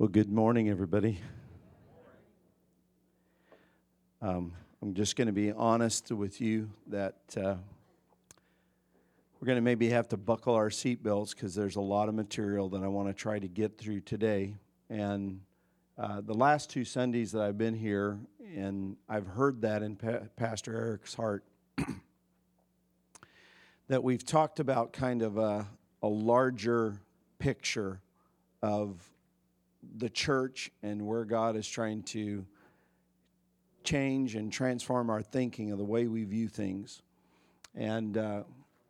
Well, good morning, everybody. Um, I'm just going to be honest with you that uh, we're going to maybe have to buckle our seatbelts because there's a lot of material that I want to try to get through today. And uh, the last two Sundays that I've been here, and I've heard that in pa- Pastor Eric's heart, that we've talked about kind of a, a larger picture of the church and where God is trying to change and transform our thinking of the way we view things. And uh,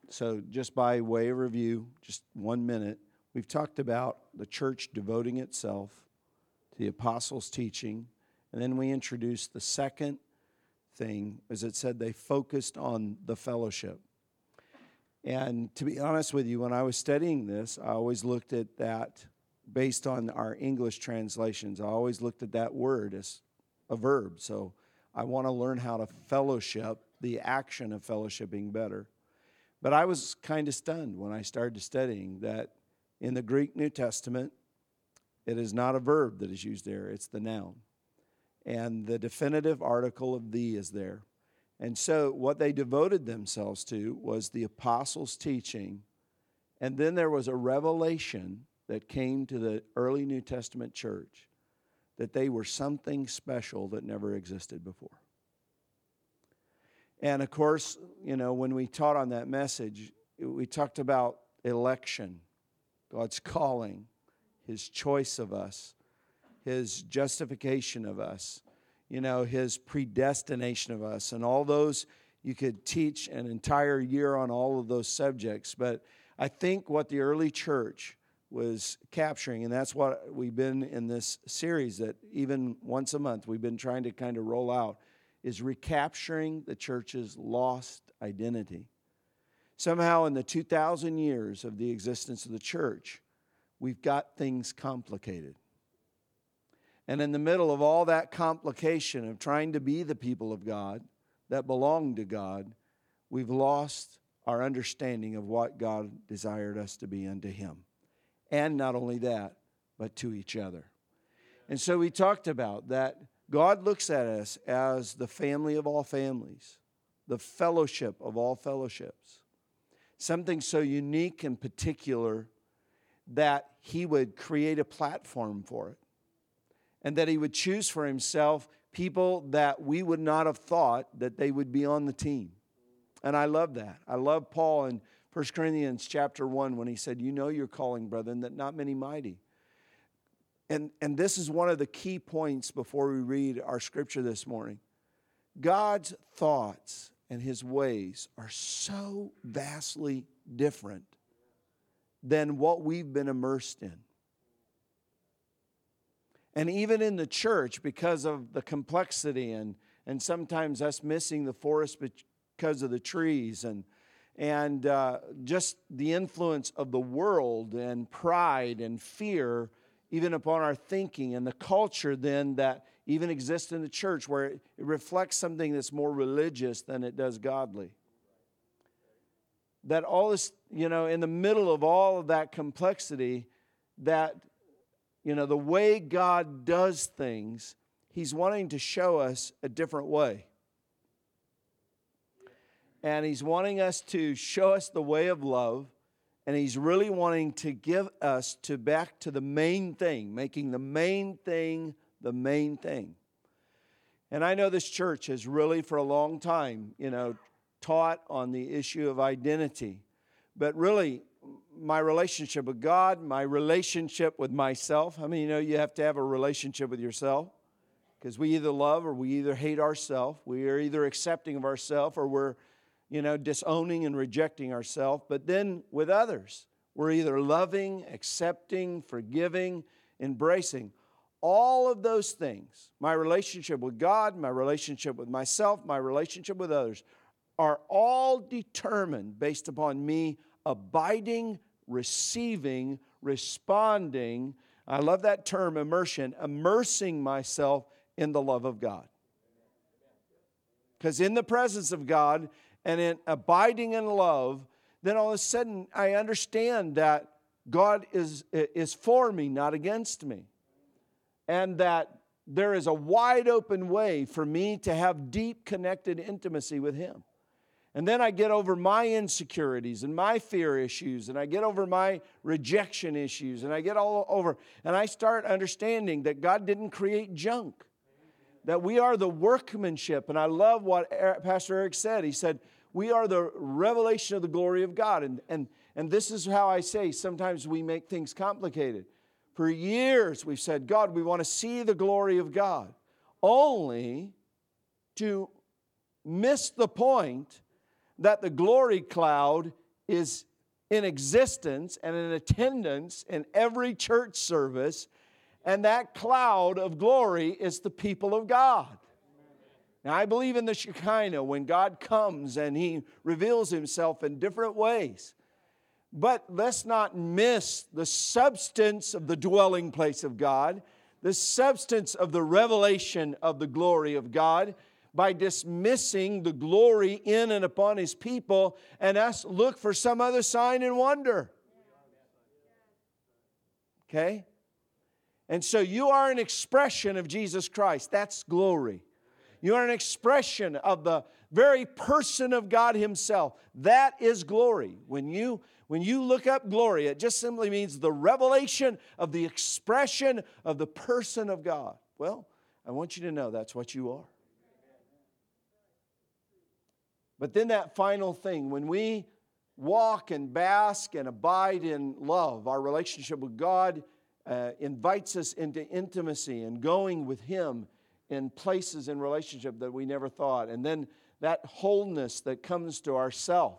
so, just by way of review, just one minute, we've talked about the church devoting itself to the apostles' teaching. And then we introduced the second thing, as it said, they focused on the fellowship. And to be honest with you, when I was studying this, I always looked at that based on our English translations. I always looked at that word as a verb. So I want to learn how to fellowship, the action of fellowshipping better. But I was kind of stunned when I started studying that in the Greek New Testament, it is not a verb that is used there, it's the noun. And the definitive article of the is there. And so what they devoted themselves to was the apostles' teaching. And then there was a revelation that came to the early New Testament church that they were something special that never existed before. And of course, you know, when we taught on that message, we talked about election, God's calling, His choice of us, His justification of us, you know, His predestination of us, and all those. You could teach an entire year on all of those subjects, but I think what the early church was capturing and that's what we've been in this series that even once a month we've been trying to kind of roll out is recapturing the church's lost identity. Somehow in the 2000 years of the existence of the church we've got things complicated. And in the middle of all that complication of trying to be the people of god that belong to god we've lost our understanding of what god desired us to be unto him and not only that, but to each other. And so we talked about that God looks at us as the family of all families, the fellowship of all fellowships. Something so unique and particular that He would create a platform for it. And that He would choose for Himself people that we would not have thought that they would be on the team. And I love that. I love Paul and 1 Corinthians chapter 1 when he said, You know your calling, brethren, that not many mighty. And, and this is one of the key points before we read our scripture this morning. God's thoughts and his ways are so vastly different than what we've been immersed in. And even in the church, because of the complexity and, and sometimes us missing the forest because of the trees and and uh, just the influence of the world and pride and fear even upon our thinking and the culture then that even exists in the church where it, reflects something that's more religious than it does godly. That all this you know in the middle of all of that complexity that you know the way god does things he's wanting to show us a different way and He's wanting us to show us the way of love. And He's really wanting to give us to back to the main thing, making the main thing the main thing. And I know this church has really, for a long time, you know, taught on the issue of identity. But really, my relationship with God, my relationship with myself. I mean, you know, you have to have a relationship with yourself because we either love or we either hate ourselves. We are either accepting of ourselves or we're you know, disowning and rejecting ourselves, but then with others, we're either loving, accepting, forgiving, embracing. All of those things, my relationship with God, my relationship with myself, my relationship with others, are all determined based upon me abiding, receiving, responding. I love that term, immersion, immersing myself in the love of God. Because in the presence of God and in abiding in love, then all of a sudden I understand that God is, is for me, not against me. and that there is a wide open way for me to have deep connected intimacy with Him. And then I get over my insecurities and my fear issues, and I get over my rejection issues, and I get all over, and I start understanding that God didn't create junk, that we are the workmanship. And I love what Pastor Eric said. He said, We are the revelation of the glory of God. And, and, and this is how I say sometimes we make things complicated. For years, we've said, God, we want to see the glory of God, only to miss the point that the glory cloud is in existence and in attendance in every church service, and that cloud of glory is the people of God. Now, I believe in the Shekinah when God comes and He reveals Himself in different ways. But let's not miss the substance of the dwelling place of God, the substance of the revelation of the glory of God by dismissing the glory in and upon his people and us look for some other sign and wonder. Okay? And so you are an expression of Jesus Christ. That's glory. You are an expression of the very person of God Himself. That is glory. When you when you look up glory, it just simply means the revelation of the expression of the person of God. Well, I want you to know that's what you are. But then that final thing, when we walk and bask and abide in love, our relationship with God uh, invites us into intimacy and going with Him in places in relationship that we never thought. And then that wholeness that comes to ourself.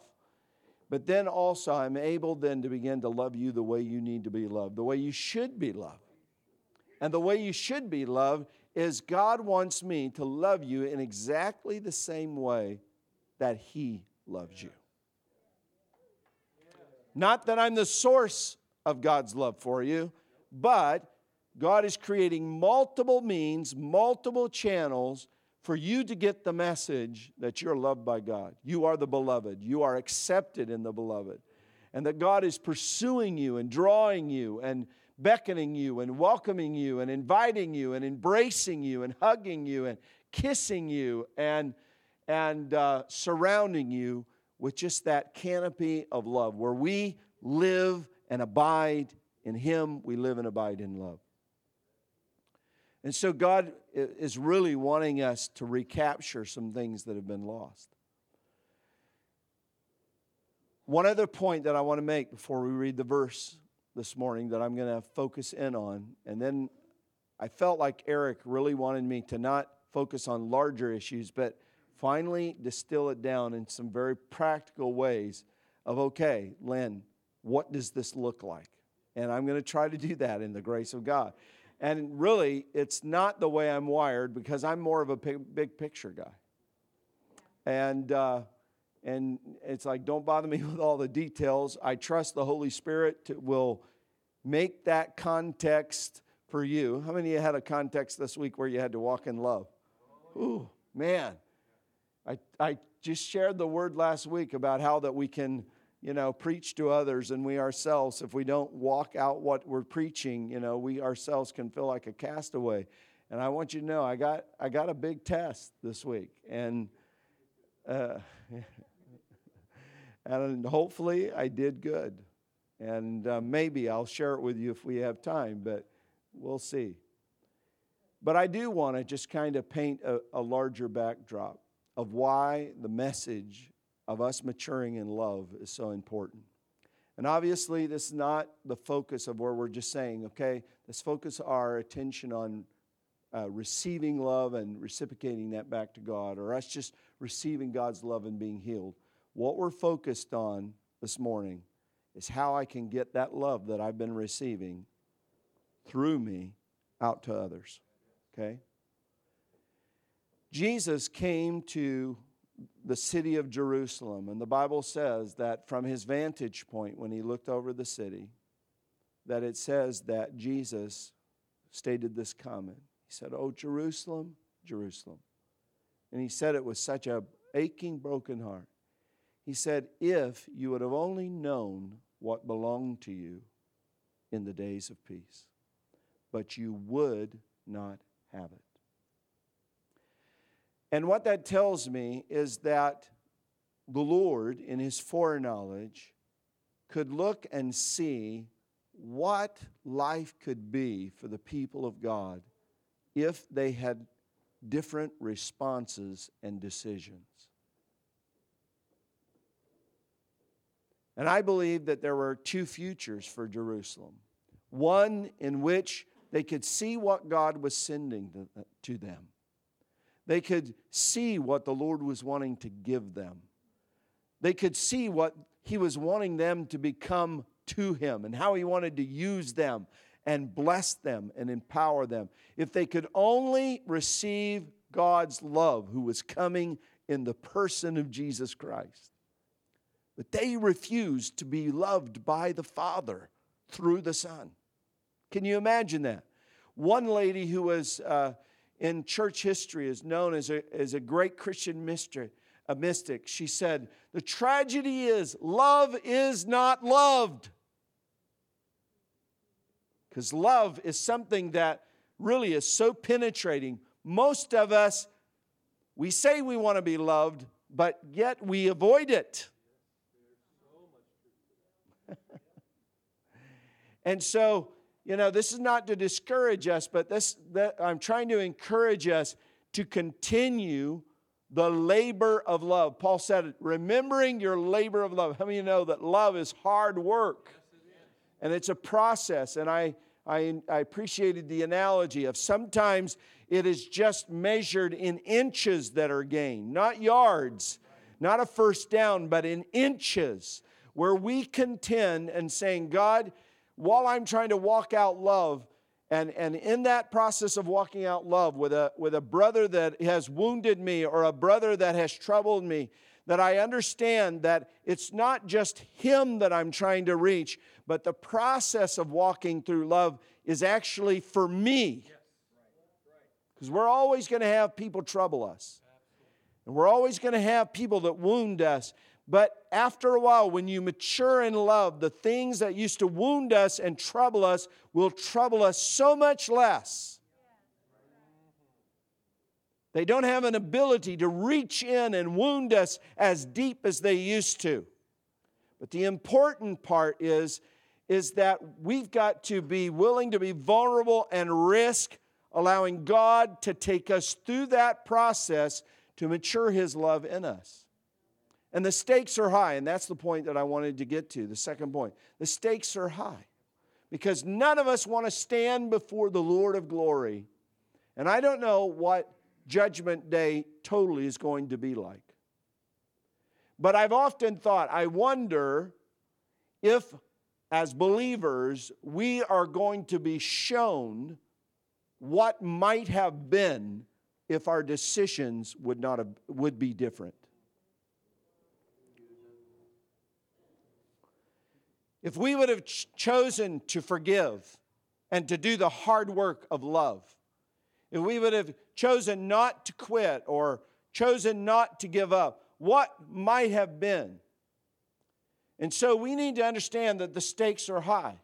But then also, I'm able then to begin to love you the way you need to be loved, the way you should be loved. And the way you should be loved is God wants me to love you in exactly the same way that He loves you. Not that I'm the source of God's love for you, but God is creating multiple means, multiple channels for you to get the message that you're loved by God. You are the beloved, you are accepted in the beloved, and that God is pursuing you and drawing you and beckoning you and welcoming you and inviting you and embracing you and hugging you and kissing you and and uh, surrounding you with just that canopy of love where we live and abide in Him, we live and abide in love. And so God is really wanting us to recapture some things that have been lost. One other point that I want to make before we read the verse this morning that I'm going to focus in on, and then I felt like Eric really wanted me to not focus on larger issues, but finally distill it down in some very practical ways of okay, Lynn, what does this look like? And I'm going to try to do that in the grace of God. And really, it's not the way I'm wired because I'm more of a big picture guy. And, uh, and it's like, don't bother me with all the details. I trust the Holy Spirit to, will make that context for you. How many of you had a context this week where you had to walk in love? Ooh, man. I, I just shared the word last week about how that we can, you know, preach to others and we ourselves, if we don't walk out what we're preaching, you know, we ourselves can feel like a castaway. And I want you to know, I got, I got a big test this week. And, uh, and hopefully I did good. And uh, maybe I'll share it with you if we have time, but we'll see. But I do want to just kind of paint a, a larger backdrop of why the message of us maturing in love is so important. And obviously, this is not the focus of where we're just saying, okay, let's focus our attention on uh, receiving love and reciprocating that back to God, or us just receiving God's love and being healed. What we're focused on this morning is how I can get that love that I've been receiving through me out to others. Okay? Jesus came to the city of Jerusalem, and the Bible says that from his vantage point, when he looked over the city, that it says that Jesus stated this comment. He said, Oh, Jerusalem, Jerusalem. And he said it with such a aching, broken heart. He said, If you would have only known what belonged to you in the days of peace, but you would not have it. And what that tells me is that the Lord, in his foreknowledge, could look and see what life could be for the people of God if they had different responses and decisions. And I believe that there were two futures for Jerusalem one in which they could see what God was sending to them, they could see what the Lord was wanting to give them, they could see what He was wanting them to become to Him and how He wanted to use them and bless them and empower them. If they could only receive God's love, who was coming in the person of Jesus Christ. But they refused to be loved by the Father through the Son. Can you imagine that? One lady who was uh, in church history is known as a, as a great Christian mystery, a mystic. She said, The tragedy is love is not loved. Because love is something that really is so penetrating. Most of us, we say we want to be loved, but yet we avoid it. and so, you know, this is not to discourage us, but this that I'm trying to encourage us to continue the labor of love. Paul said, remembering your labor of love. How many you know that love is hard work? and it's a process. And I, I, I appreciated the analogy of sometimes it is just measured in inches that are gained, not yards, not a first down, but in inches, where we contend and saying, God, while I'm trying to walk out love, and, and in that process of walking out love with a, with a brother that has wounded me or a brother that has troubled me, that I understand that it's not just him that I'm trying to reach, but the process of walking through love is actually for me. Because we're always going to have people trouble us, and we're always going to have people that wound us. But after a while, when you mature in love, the things that used to wound us and trouble us will trouble us so much less they don't have an ability to reach in and wound us as deep as they used to. But the important part is, is that we've got to be willing to be vulnerable and risk allowing God to take us through that process to mature His love in us. And the stakes are high, and that's the point that I wanted to get to. The second point the stakes are high because none of us want to stand before the Lord of glory. And I don't know what Judgment Day totally is going to be like. But I've often thought, I wonder if, as believers, we are going to be shown what might have been if our decisions would not have, would be different. If we would have ch- chosen to forgive and to do the hard work of love, if we would have chosen not to quit or chosen not to give up, what might have been? And so we need to understand that the stakes are high.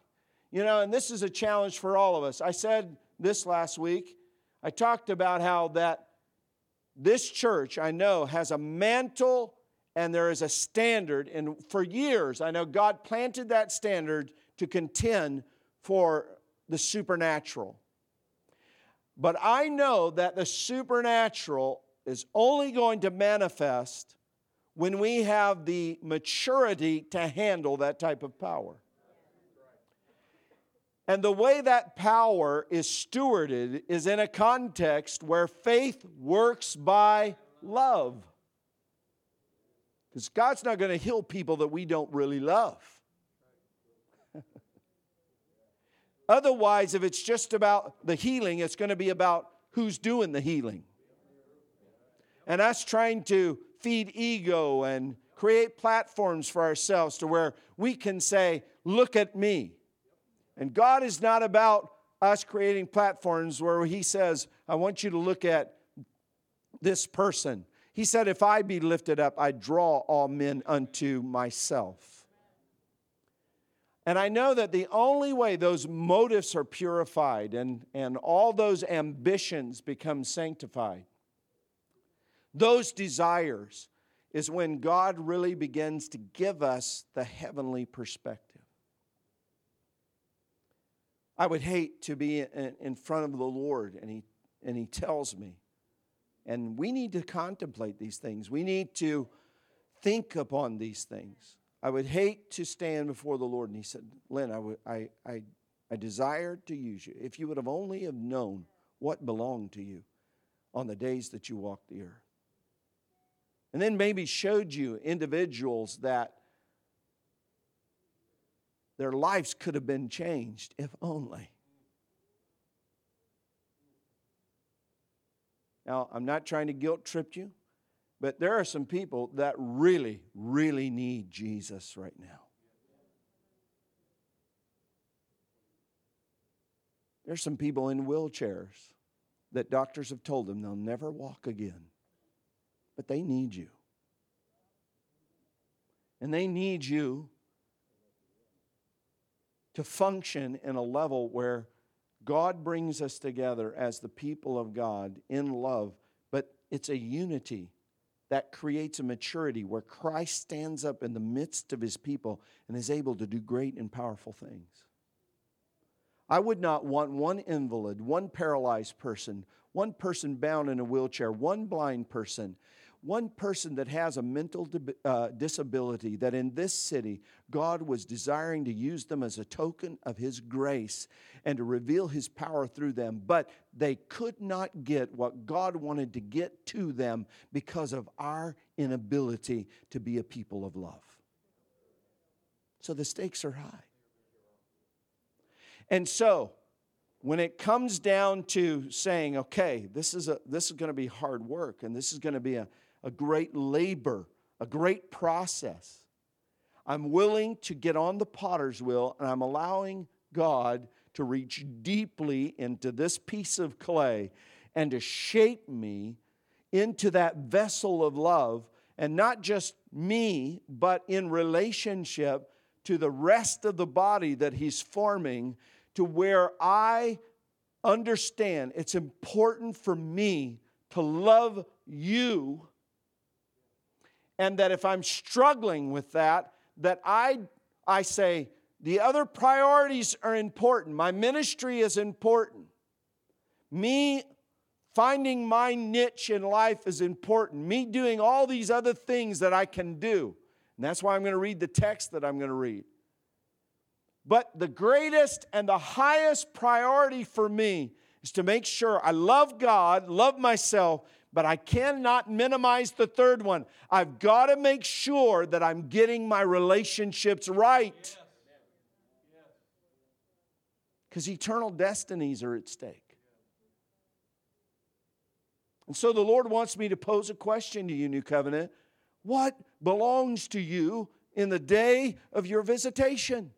You know, and this is a challenge for all of us. I said this last week. I talked about how that this church, I know, has a mantle and there is a standard. And for years, I know God planted that standard to contend for the supernatural. But I know that the supernatural is only going to manifest when we have the maturity to handle that type of power. And the way that power is stewarded is in a context where faith works by love. Because God's not going to heal people that we don't really love. Otherwise, if it's just about the healing, it's going to be about who's doing the healing. And us trying to feed ego and create platforms for ourselves to where we can say, Look at me. And God is not about us creating platforms where He says, I want you to look at this person. He said, If I be lifted up, I draw all men unto myself. And I know that the only way those motives are purified and, and all those ambitions become sanctified, those desires, is when God really begins to give us the heavenly perspective. I would hate to be in front of the Lord and He, and he tells me, and we need to contemplate these things. We need to think upon these things. I would hate to stand before the Lord and He said, Lynn, I, would, I, I, I to use you. If you would have only have known what belonged to you on the days that you walked the earth. And then maybe showed you individuals that their lives could have been changed if only. Now, I'm not trying to guilt trip you, but there are some people that really, really need Jesus right now. There's some people in wheelchairs that doctors have told them they'll never walk again, but they need you. And they need you to function in a level where God brings us together as the people of God in love, but it's a unity that creates a maturity where Christ stands up in the midst of his people and is able to do great and powerful things. I would not want one invalid, one paralyzed person, one person bound in a wheelchair, one blind person one person that has a mental uh, disability that in this city God was desiring to use them as a token of His grace and to reveal His power through them, but they could not get what God wanted to get to them because of our inability to be a people of love. So the stakes are high. And so, when it comes down to saying, okay, this is, a, this is going to be hard work and this is going to be a, a great labor, a great process. I'm willing to get on the potter's wheel and I'm allowing God to reach deeply into this piece of clay and to shape me into that vessel of love, and not just me, but in relationship to the rest of the body that He's forming, to where I understand it's important for me to love you and that if I'm struggling with that, that I, I say, the other priorities are important. My ministry is important. Me finding my niche in life is important. Me doing all these other things that I can do. And that's why I'm going to read the text that I'm going to read. But the greatest and the highest priority for me is to make sure I love God, love myself, but I cannot minimize the third one. I've got to make sure that I'm getting my relationships right. Because eternal destinies are at stake. And so the Lord wants me to pose a question to you, New Covenant. What belongs to you in the day of your visitation?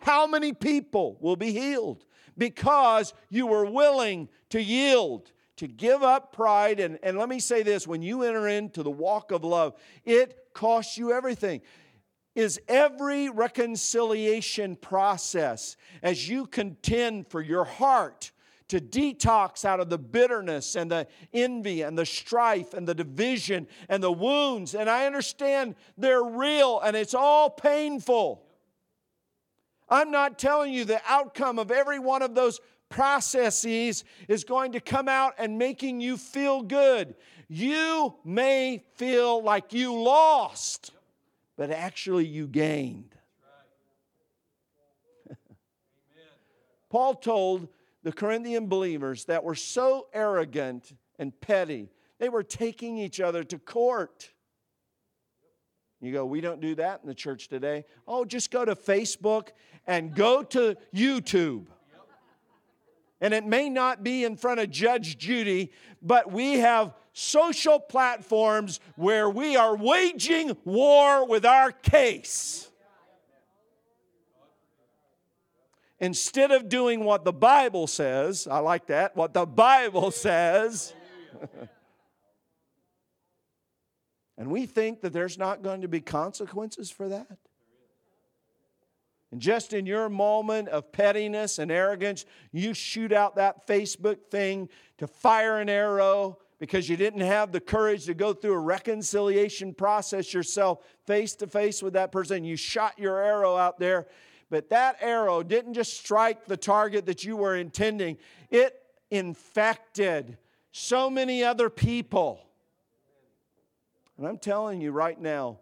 How many people will be healed because you were willing to yield to give up pride. And, and let me say this when you enter into the walk of love, it costs you everything. Is every reconciliation process as you contend for your heart to detox out of the bitterness and the envy and the strife and the division and the wounds. And I understand they're real and it's all painful. I'm not telling you the outcome of every one of those processes is going to come out and making you feel good. You may feel like you lost, but actually you gained. Paul told the Corinthian believers that were so arrogant and petty, they were taking each other to court. You go, we don't do that in the church today. Oh, just go to Facebook and go to YouTube and it may not be in front of Judge Judy, but we have social platforms where we are waging war with our case. Instead of doing what the Bible says, I like that, what the Bible says. and we think that there's not going to be consequences for that. And just in your moment of pettiness and arrogance, you shoot out that Facebook thing to fire an arrow because you didn't have the courage to go through a reconciliation process yourself face to face with that person. You shot your arrow out there, but that arrow didn't just strike the target that you were intending, it infected so many other people. And I'm telling you right now,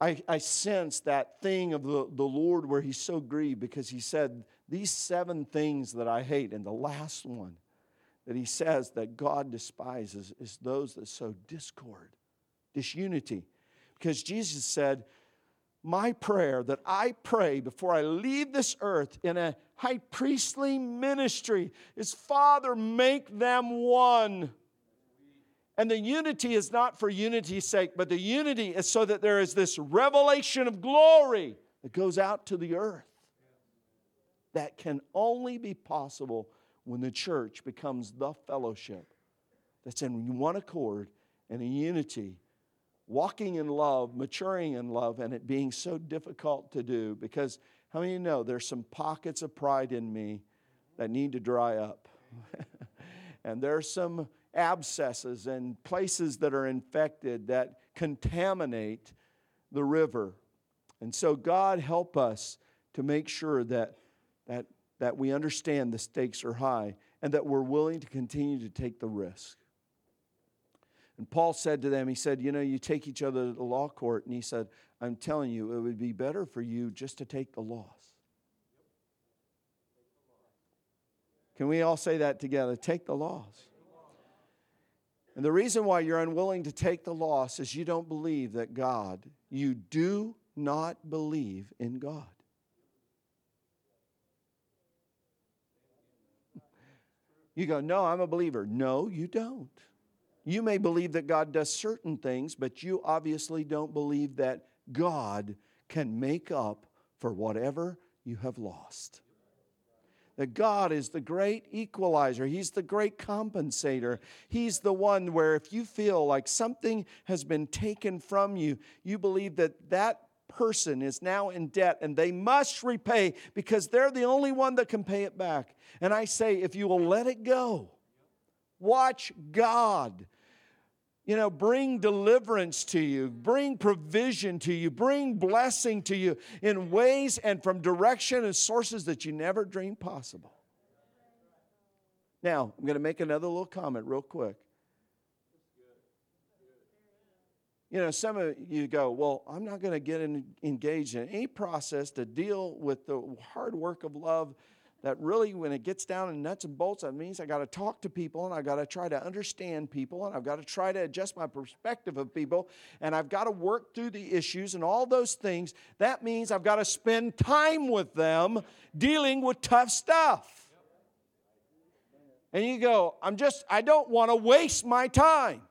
I, I sense that thing of the, the Lord where He's so grieved because He said, These seven things that I hate, and the last one that He says that God despises is those that sow discord, disunity. Because Jesus said, My prayer that I pray before I leave this earth in a high priestly ministry is, Father, make them one and the unity is not for unity's sake, but the unity is so that there is this revelation of glory that goes out to the earth. That can only be possible when the church becomes the fellowship that's in one accord and in unity, walking in love, maturing in love, and it being so difficult to do because how many of you know there's some pockets of pride in me that need to dry up? and there's some abscesses and places that are infected that contaminate the river. And so, God, help us to make sure that, that, that we understand the stakes are high and that we're willing to continue to take the risk. And Paul said to them, He said, You know, you take each other to the law court, and he said, I'm telling you, it would be better for you just to take the loss. Can we all say that together? Take the loss. And the reason why you're unwilling to take the loss is you don't believe that God, you do not believe in God. You go, No, I'm a believer. No, you don't. You may believe that God does certain things, but you obviously don't believe that God can make up for whatever you have lost that God is the great equalizer. He's the great compensator. He's the one where if you feel like something has been taken from you, you believe that that person is now in debt and they must repay because they're the only one that can pay it back. And I say, if you will let it go, watch God you know, bring deliverance to you, bring provision to you, bring blessing to you in ways and from direction and sources that you never dreamed possible. Now, I'm going to make another little comment real quick. You know, some of you go, Well, I'm not going to get in, engaged in any process to deal with the hard work of love that really, when it gets down in nuts and bolts, that means I got to talk to people and I got to try to understand people and I've got to try to adjust my perspective of people and I've got to work through the issues and all those things. That means I've got to spend time with them dealing with tough stuff. And you go, I'm just, I don't want to waste my time.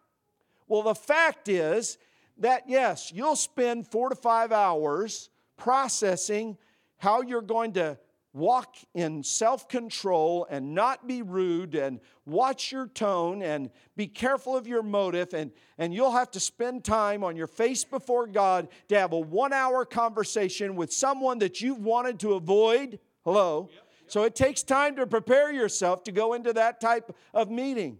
Well, the fact is that yes, you'll spend four to five hours processing how you're going to walk in self control and not be rude and watch your tone and be careful of your motive. And, and you'll have to spend time on your face before God to have a one hour conversation with someone that you've wanted to avoid. Hello? So it takes time to prepare yourself to go into that type of meeting.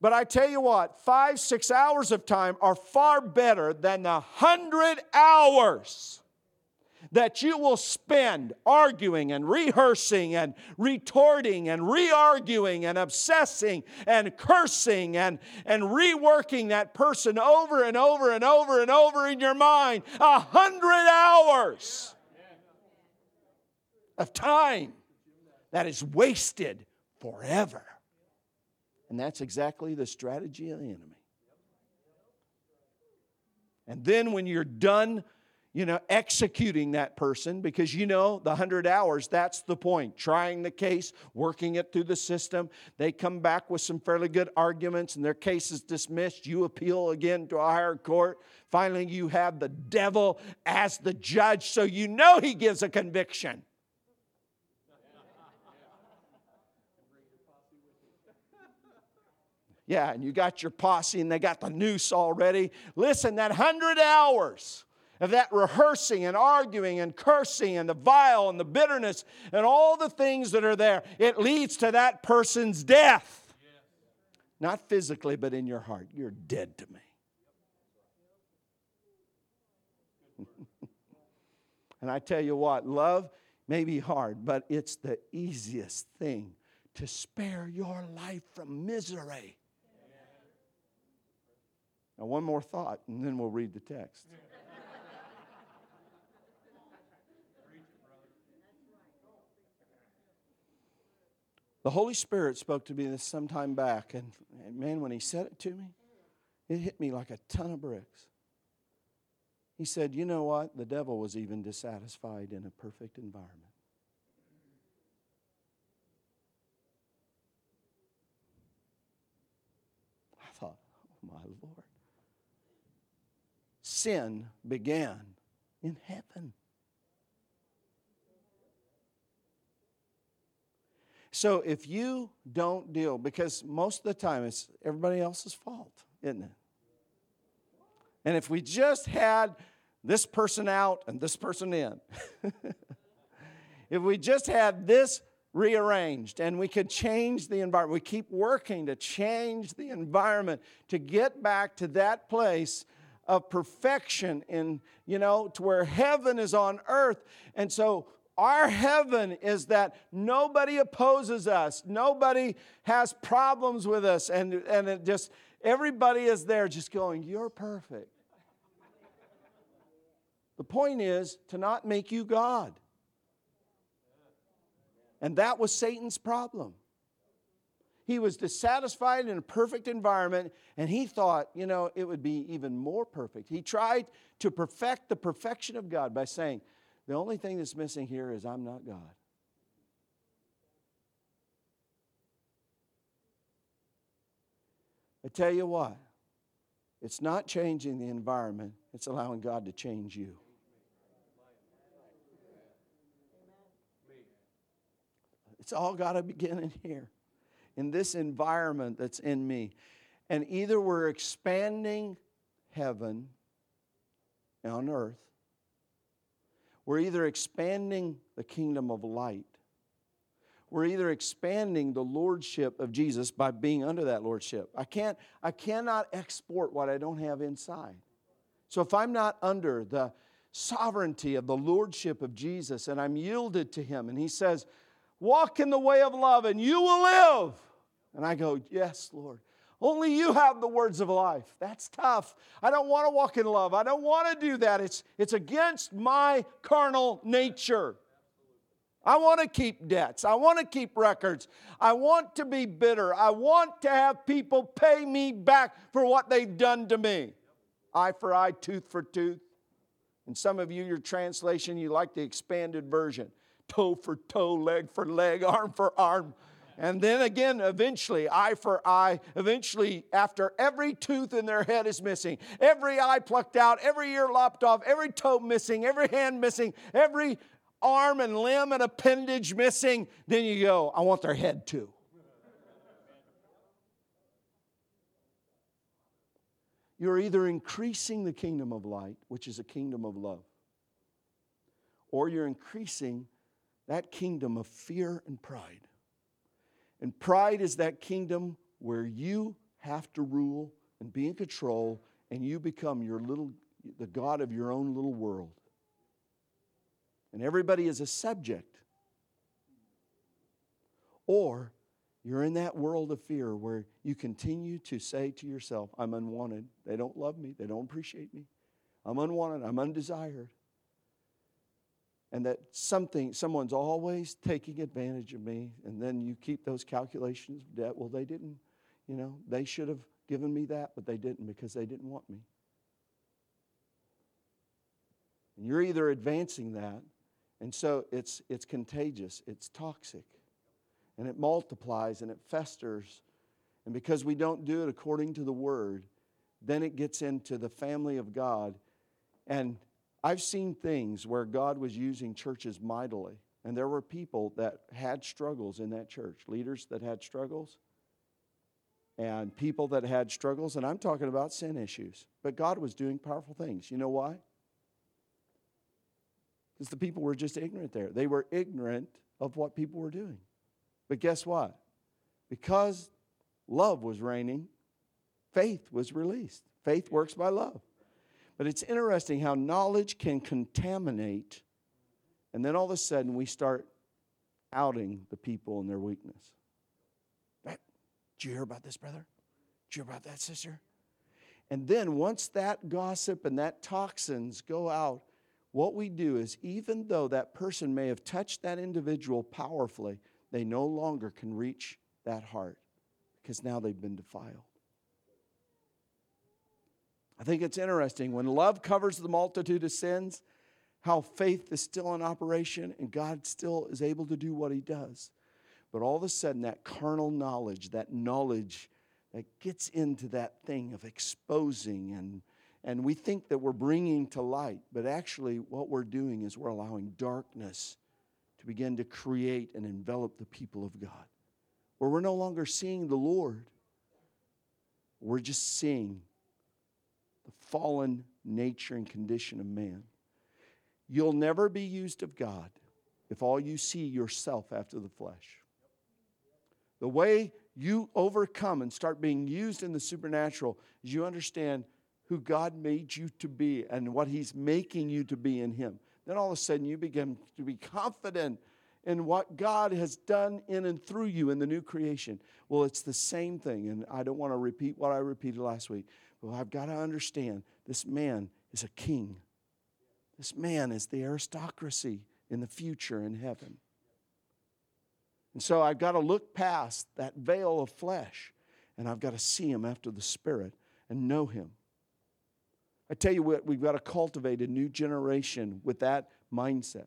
But I tell you what, five, six hours of time are far better than the hundred hours that you will spend arguing and rehearsing and retorting and re arguing and obsessing and cursing and, and reworking that person over and over and over and over in your mind a hundred hours of time that is wasted forever. And that's exactly the strategy of the enemy. And then when you're done you know, executing that person because you know the 100 hours, that's the point. Trying the case, working it through the system. They come back with some fairly good arguments and their case is dismissed. You appeal again to a higher court. Finally, you have the devil as the judge, so you know he gives a conviction. Yeah, and you got your posse and they got the noose already. Listen, that 100 hours of that rehearsing and arguing and cursing and the vile and the bitterness and all the things that are there, it leads to that person's death. Not physically, but in your heart. You're dead to me. and I tell you what, love may be hard, but it's the easiest thing to spare your life from misery. Now, one more thought, and then we'll read the text. The Holy Spirit spoke to me this some time back, and, and man, when He said it to me, it hit me like a ton of bricks. He said, You know what? The devil was even dissatisfied in a perfect environment. I thought, Oh my Lord. Sin began in heaven. So if you don't deal, because most of the time it's everybody else's fault, isn't it? And if we just had this person out and this person in, if we just had this rearranged and we could change the environment, we keep working to change the environment to get back to that place of perfection in, you know, to where heaven is on earth. And so our heaven is that nobody opposes us, nobody has problems with us, and, and it just everybody is there just going, You're perfect. The point is to not make you God. And that was Satan's problem. He was dissatisfied in a perfect environment, and he thought, you know, it would be even more perfect. He tried to perfect the perfection of God by saying, the only thing that's missing here is I'm not God. I tell you what, it's not changing the environment, it's allowing God to change you. It's all got to begin in here, in this environment that's in me. And either we're expanding heaven on earth, we're either expanding the kingdom of light, we're either expanding the lordship of Jesus by being under that lordship. I can't I cannot export what I don't have inside. So if I'm not under the sovereignty of the lordship of Jesus and I'm yielded to him and he says, "Walk in the way of love and you will live." And I go, "Yes, Lord." Only you have the words of life. That's tough. I don't want to walk in love. I don't want to do that. It's, it's against my carnal nature. I want to keep debts. I want to keep records. I want to be bitter. I want to have people pay me back for what they've done to me. Eye for eye, tooth for tooth. And some of you, your translation, you like the expanded version toe for toe, leg for leg, arm for arm. And then again, eventually, eye for eye, eventually, after every tooth in their head is missing, every eye plucked out, every ear lopped off, every toe missing, every hand missing, every arm and limb and appendage missing, then you go, I want their head too. You're either increasing the kingdom of light, which is a kingdom of love, or you're increasing that kingdom of fear and pride. And pride is that kingdom where you have to rule and be in control, and you become your little, the God of your own little world. And everybody is a subject. Or you're in that world of fear where you continue to say to yourself, I'm unwanted. They don't love me. They don't appreciate me. I'm unwanted. I'm undesired and that something someone's always taking advantage of me and then you keep those calculations of debt. Well they didn't you know they should have given me that but they didn't because they didn't want me. And you're either advancing that and so it's it's contagious it's toxic and it multiplies and it festers. And because we don't do it according to the word then it gets into the family of god. And I've seen things where God was using churches mightily, and there were people that had struggles in that church, leaders that had struggles, and people that had struggles, and I'm talking about sin issues. But God was doing powerful things. You know why? Because the people were just ignorant there. They were ignorant of what people were doing. But guess what? Because love was reigning, faith was released. Faith works by love. But it's interesting how knowledge can contaminate, and then all of a sudden we start outing the people and their weakness. Did you hear about this, brother? Did you hear about that, sister? And then once that gossip and that toxins go out, what we do is even though that person may have touched that individual powerfully, they no longer can reach that heart because now they've been defiled. I think it's interesting when love covers the multitude of sins, how faith is still in operation and God still is able to do what He does. But all of a sudden, that carnal knowledge, that knowledge that gets into that thing of exposing and and we think that we're bringing to light, but actually, what we're doing is we're allowing darkness to begin to create and envelop the people of God. Where we're no longer seeing the Lord, we're just seeing fallen nature and condition of man. You'll never be used of God if all you see yourself after the flesh. The way you overcome and start being used in the supernatural is you understand who God made you to be and what He's making you to be in Him. Then all of a sudden you begin to be confident in what God has done in and through you in the new creation. Well, it's the same thing, and I don't want to repeat what I repeated last week. But I've got to understand this man is a king. This man is the aristocracy in the future in heaven. And so I've got to look past that veil of flesh and I've got to see him after the Spirit and know him. I tell you what, we've got to cultivate a new generation with that mindset.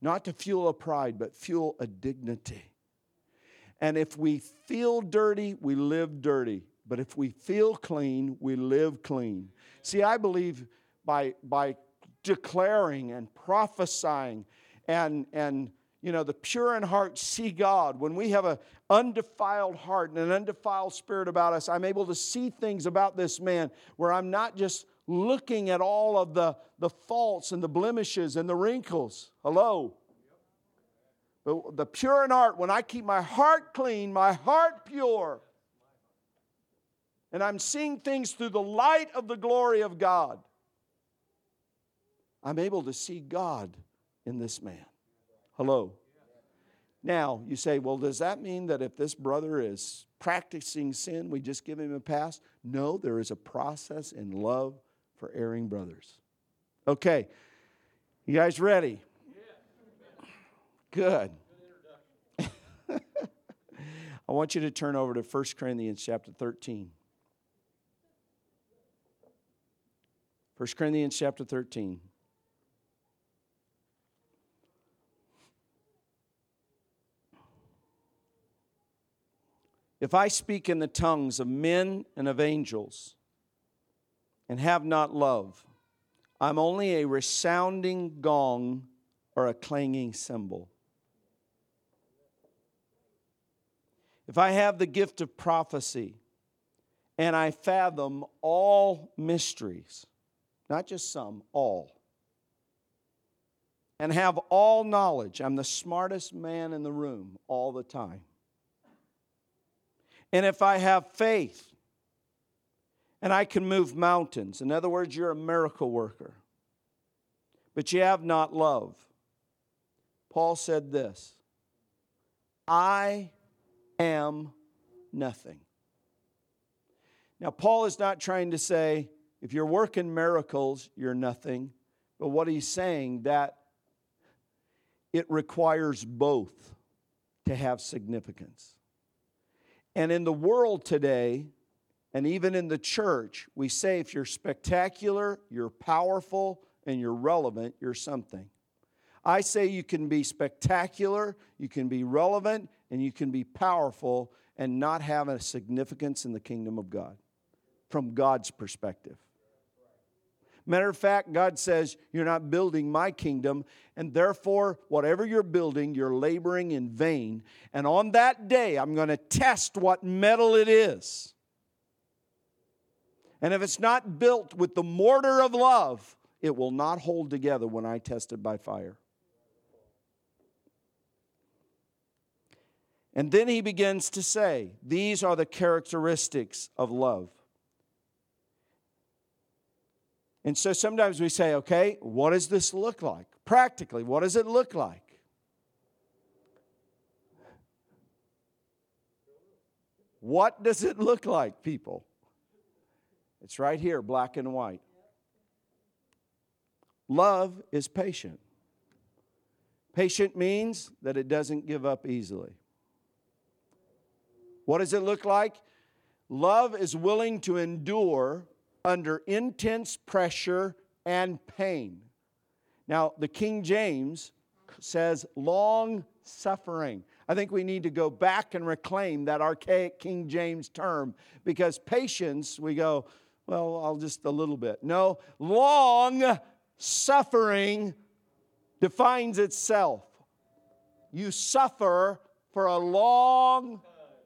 Not to fuel a pride, but fuel a dignity. And if we feel dirty, we live dirty. But if we feel clean, we live clean. See, I believe by, by declaring and prophesying and, and you know, the pure in heart see God. When we have an undefiled heart and an undefiled spirit about us, I'm able to see things about this man where I'm not just looking at all of the, the faults and the blemishes and the wrinkles. Hello? But the pure in heart, when I keep my heart clean, my heart pure, and I'm seeing things through the light of the glory of God, I'm able to see God in this man. Hello. Now, you say, well, does that mean that if this brother is practicing sin, we just give him a pass? No, there is a process in love for erring brothers. Okay. You guys ready? Good. I want you to turn over to 1 Corinthians chapter 13. 1 Corinthians chapter 13. If I speak in the tongues of men and of angels and have not love, I'm only a resounding gong or a clanging cymbal. If I have the gift of prophecy and I fathom all mysteries, not just some, all, and have all knowledge, I'm the smartest man in the room all the time and if I have faith and I can move mountains, in other words, you're a miracle worker, but you have not love. Paul said this I am nothing. Now, Paul is not trying to say if you're working miracles, you're nothing. But what he's saying that it requires both to have significance. And in the world today, and even in the church, we say if you're spectacular, you're powerful, and you're relevant, you're something. I say you can be spectacular, you can be relevant, and you can be powerful and not have a significance in the kingdom of God from God's perspective. Matter of fact, God says, You're not building my kingdom, and therefore, whatever you're building, you're laboring in vain. And on that day, I'm going to test what metal it is. And if it's not built with the mortar of love, it will not hold together when I test it by fire. And then he begins to say, These are the characteristics of love. And so sometimes we say, okay, what does this look like? Practically, what does it look like? What does it look like, people? It's right here, black and white. Love is patient. Patient means that it doesn't give up easily. What does it look like? Love is willing to endure under intense pressure and pain. Now, the King James says long suffering. I think we need to go back and reclaim that archaic King James term because patience, we go, well, I'll just a little bit. No, long suffering defines itself. You suffer for a long,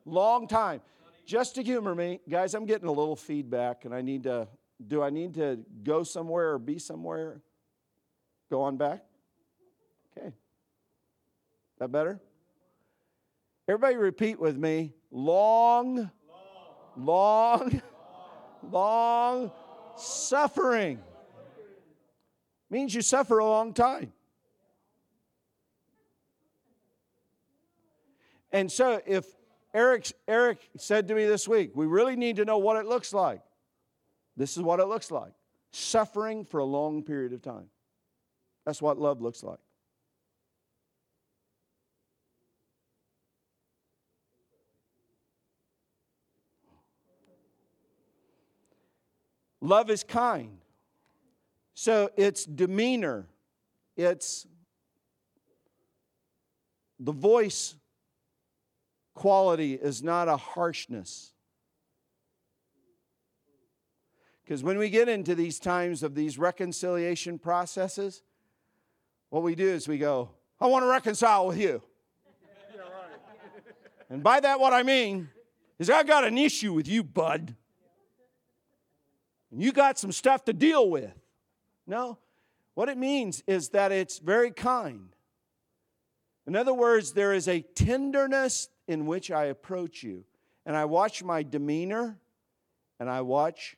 long time just to humor me, guys, I'm getting a little feedback and I need to do I need to go somewhere or be somewhere? Go on back? Okay. That better? Everybody repeat with me. Long, long, long, long suffering. Means you suffer a long time. And so if Eric, Eric said to me this week, we really need to know what it looks like. This is what it looks like suffering for a long period of time. That's what love looks like. Love is kind. So it's demeanor, it's the voice quality is not a harshness. Because when we get into these times of these reconciliation processes, what we do is we go, I want to reconcile with you. and by that, what I mean is I got an issue with you, bud. And you got some stuff to deal with. No, what it means is that it's very kind. In other words, there is a tenderness in which I approach you. And I watch my demeanor and I watch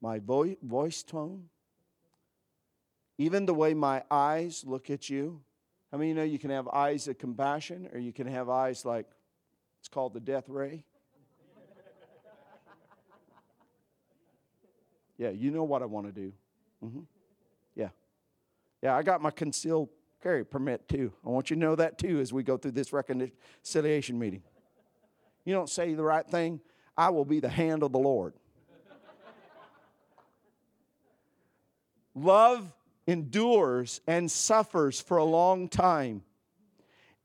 my vo- voice tone, even the way my eyes look at you. I mean, you know you can have eyes of compassion or you can have eyes like it's called the death ray? yeah, you know what I want to do. Mm-hmm. Yeah. Yeah, I got my concealed carry permit too. I want you to know that too as we go through this reconciliation meeting. You don't say the right thing, I will be the hand of the Lord. Love endures and suffers for a long time.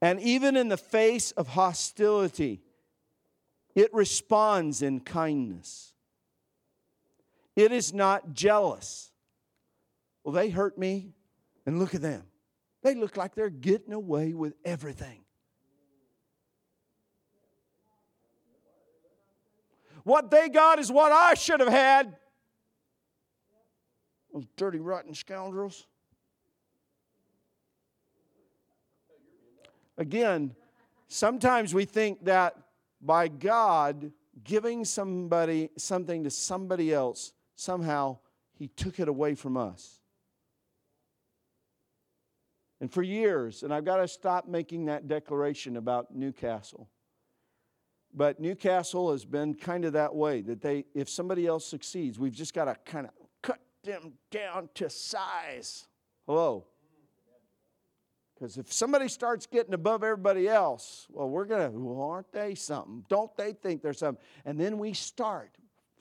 And even in the face of hostility, it responds in kindness. It is not jealous. Well, they hurt me, and look at them. They look like they're getting away with everything. What they got is what I should have had. Those dirty, rotten scoundrels. Again, sometimes we think that by God giving somebody something to somebody else, somehow He took it away from us. And for years, and I've got to stop making that declaration about Newcastle. But Newcastle has been kind of that way that they, if somebody else succeeds, we've just got to kind of cut them down to size. Hello? Because if somebody starts getting above everybody else, well, we're going to, well, aren't they something? Don't they think they're something? And then we start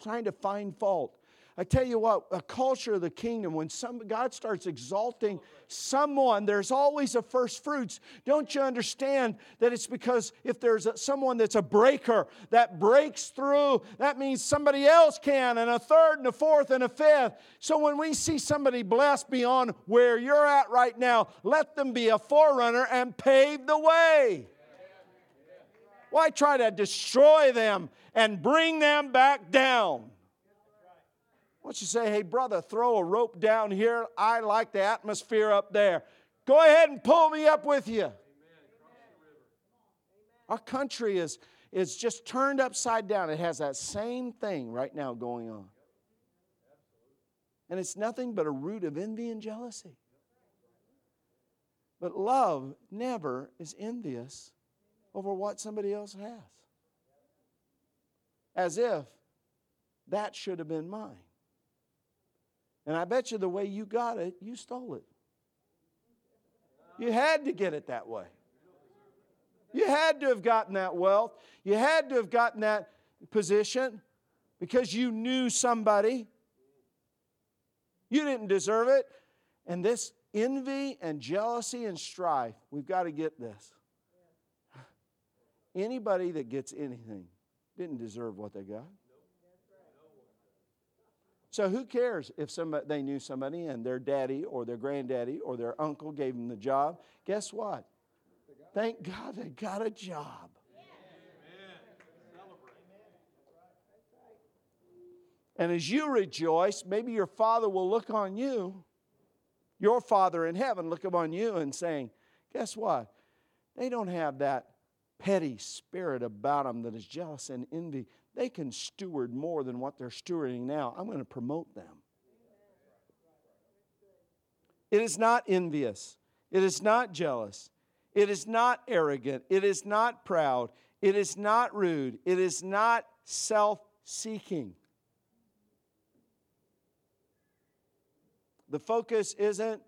trying to find fault. I tell you what, a culture of the kingdom, when some, God starts exalting someone, there's always a first fruits. Don't you understand that it's because if there's a, someone that's a breaker that breaks through, that means somebody else can, and a third, and a fourth, and a fifth. So when we see somebody blessed beyond where you're at right now, let them be a forerunner and pave the way. Why try to destroy them and bring them back down? Why don't you say, hey, brother, throw a rope down here? I like the atmosphere up there. Go ahead and pull me up with you. Our country is, is just turned upside down. It has that same thing right now going on. And it's nothing but a root of envy and jealousy. But love never is envious over what somebody else has. As if that should have been mine. And I bet you the way you got it, you stole it. You had to get it that way. You had to have gotten that wealth. You had to have gotten that position because you knew somebody. You didn't deserve it. And this envy and jealousy and strife, we've got to get this. Anybody that gets anything didn't deserve what they got. So who cares if somebody, they knew somebody and their daddy or their granddaddy or their uncle gave them the job? Guess what? Thank God they got a job. And as you rejoice, maybe your father will look on you, your father in heaven, look upon you and saying, Guess what? They don't have that petty spirit about them that is jealous and envy they can steward more than what they're stewarding now. I'm going to promote them. It is not envious. It is not jealous. It is not arrogant. It is not proud. It is not rude. It is not self seeking. The focus isn't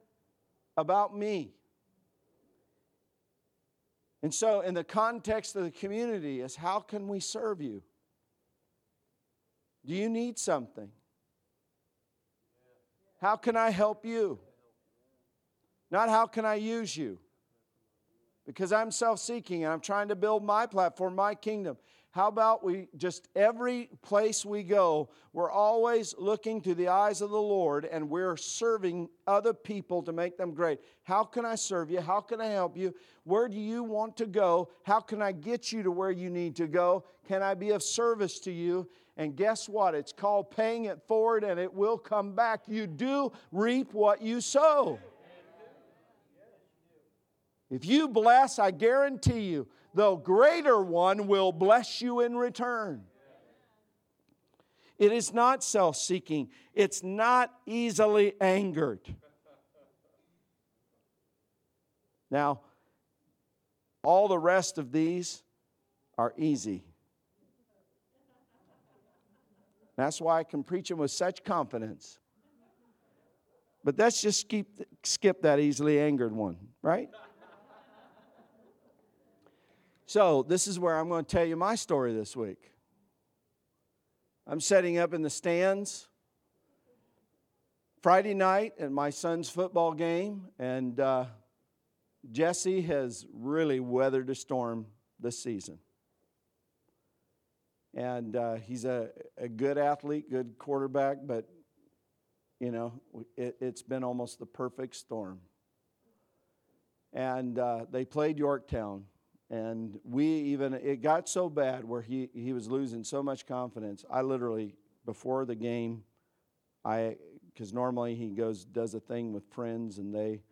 about me. And so, in the context of the community, is how can we serve you? Do you need something? How can I help you? Not how can I use you? Because I'm self seeking and I'm trying to build my platform, my kingdom. How about we just every place we go, we're always looking to the eyes of the Lord and we're serving other people to make them great. How can I serve you? How can I help you? Where do you want to go? How can I get you to where you need to go? Can I be of service to you? And guess what? It's called paying it forward and it will come back. You do reap what you sow. If you bless, I guarantee you, the greater one will bless you in return. It is not self seeking, it's not easily angered. Now, all the rest of these are easy. That's why I can preach them with such confidence. But let's just keep, skip that easily angered one, right? So, this is where I'm going to tell you my story this week. I'm setting up in the stands Friday night at my son's football game, and uh, Jesse has really weathered a storm this season. And uh, he's a, a good athlete, good quarterback, but, you know, it, has been almost the perfect storm. And uh, they played Yorktown. And we even, it got so bad where he, he was losing so much confidence. I literally, before the game, I, because normally he goes, does a thing with friends and they,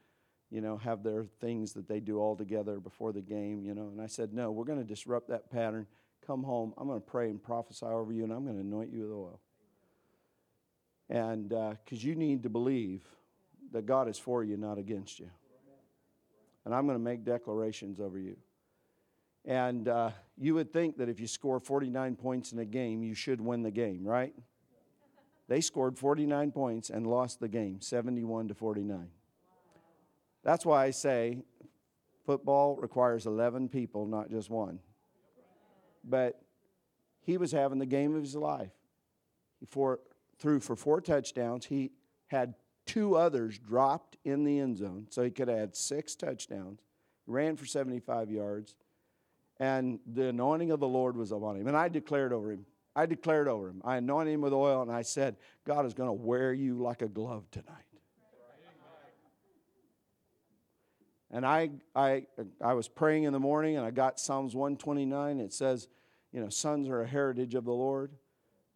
you know, have their things that they do all together before the game, you know. And I said, no, we're going to disrupt that pattern come home, I'm going to pray and prophesy over you, and I'm going to anoint you with oil. And because uh, you need to believe that God is for you, not against you. And I'm going to make declarations over you. And uh, you would think that if you score 49 points in a game, you should win the game, right? They scored 49 points and lost the game, 71 to 49. That's why I say football requires 11 people, not just one but he was having the game of his life. He for, threw for four touchdowns. He had two others dropped in the end zone, so he could have had six touchdowns. Ran for 75 yards, and the anointing of the Lord was upon him. And I declared over him. I declared over him. I anointed him with oil, and I said, God is going to wear you like a glove tonight. And I, I, I was praying in the morning and I got Psalms 129. It says, you know, sons are a heritage of the Lord.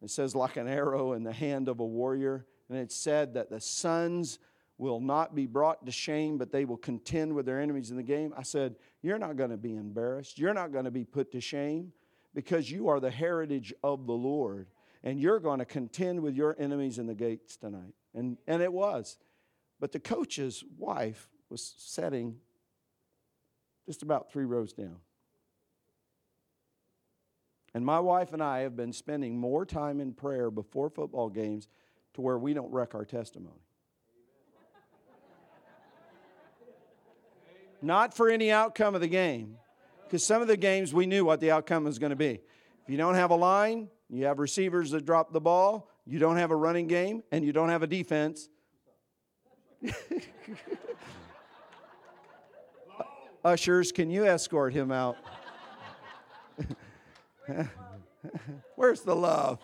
It says, like an arrow in the hand of a warrior. And it said that the sons will not be brought to shame, but they will contend with their enemies in the game. I said, You're not going to be embarrassed. You're not going to be put to shame because you are the heritage of the Lord. And you're going to contend with your enemies in the gates tonight. And, and it was. But the coach's wife was sitting just about three rows down. And my wife and I have been spending more time in prayer before football games to where we don't wreck our testimony. Not for any outcome of the game, because some of the games we knew what the outcome was going to be. If you don't have a line, you have receivers that drop the ball, you don't have a running game, and you don't have a defense. Ushers, can you escort him out? Where's the love?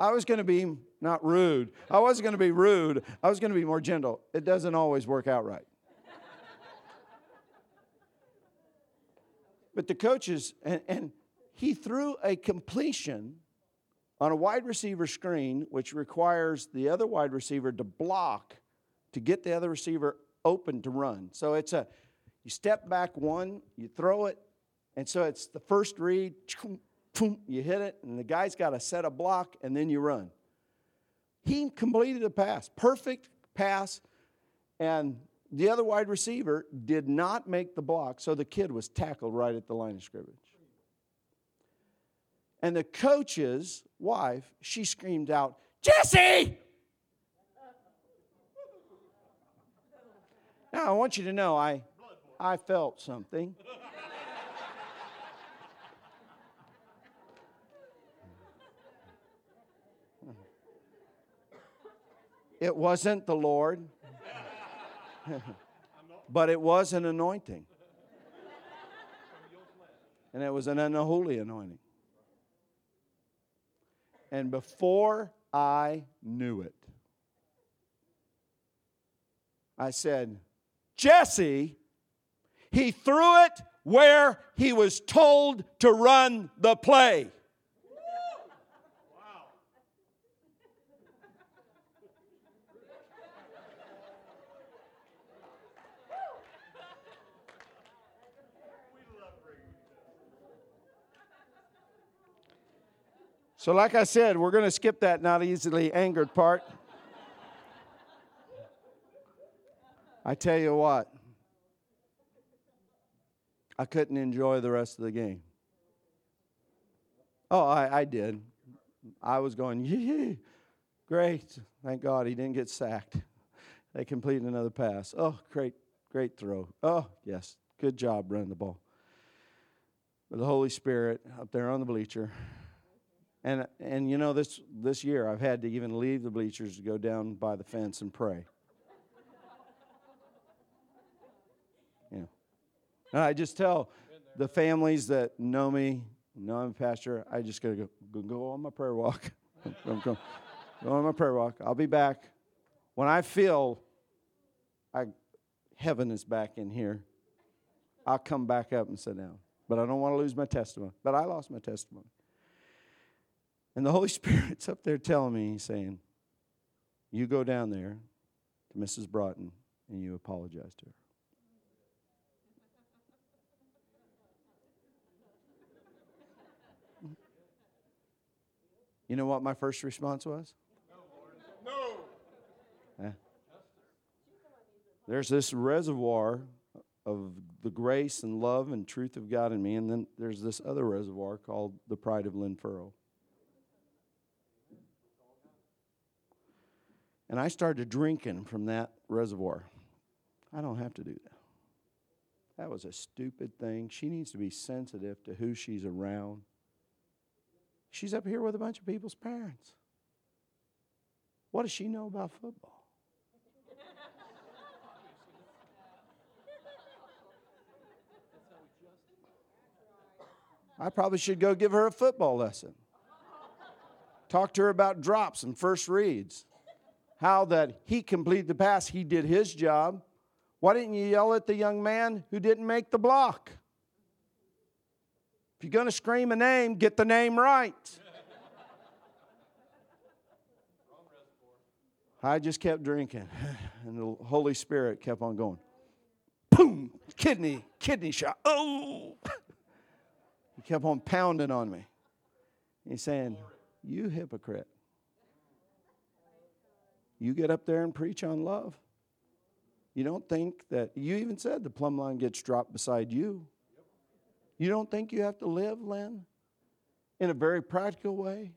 I was going to be not rude. I wasn't going to be rude. I was going to be more gentle. It doesn't always work out right. But the coaches, and, and he threw a completion on a wide receiver screen, which requires the other wide receiver to block to get the other receiver open to run. So it's a, you step back one, you throw it, and so it's the first read, you hit it, and the guy's got to set a block, and then you run. He completed a pass, perfect pass, and the other wide receiver did not make the block, so the kid was tackled right at the line of scrimmage. And the coach's wife, she screamed out, Jesse! Now, I want you to know I, I felt something. It wasn't the Lord, but it was an anointing. And it was an unholy anointing. And before I knew it, I said, Jesse, he threw it where he was told to run the play. So, like I said, we're going to skip that not easily angered part. I tell you what, I couldn't enjoy the rest of the game. Oh, I, I did. I was going, great. Thank God he didn't get sacked. They completed another pass. Oh, great, great throw. Oh, yes, good job running the ball. But the Holy Spirit up there on the bleacher, and, and you know, this, this year I've had to even leave the bleachers to go down by the fence and pray. And I just tell the families that know me, know I'm a pastor, I just got to go, go, on my prayer walk. go, go on my prayer walk. I'll be back. When I feel I, heaven is back in here, I'll come back up and sit down. But I don't want to lose my testimony. But I lost my testimony. And the Holy Spirit's up there telling me, He's saying, You go down there to Mrs. Broughton and you apologize to her. You know what my first response was? No. Eh. There's this reservoir of the grace and love and truth of God in me, and then there's this other reservoir called the pride of Lynn Furrow. And I started drinking from that reservoir. I don't have to do that. That was a stupid thing. She needs to be sensitive to who she's around. She's up here with a bunch of people's parents. What does she know about football? I probably should go give her a football lesson. Talk to her about drops and first reads how that he completed the pass, he did his job. Why didn't you yell at the young man who didn't make the block? If you're going to scream a name, get the name right. I just kept drinking, and the Holy Spirit kept on going. Boom! Kidney, kidney shot. Oh! He kept on pounding on me. He's saying, You hypocrite. You get up there and preach on love. You don't think that you even said the plumb line gets dropped beside you. You don't think you have to live, Lynn, in a very practical way?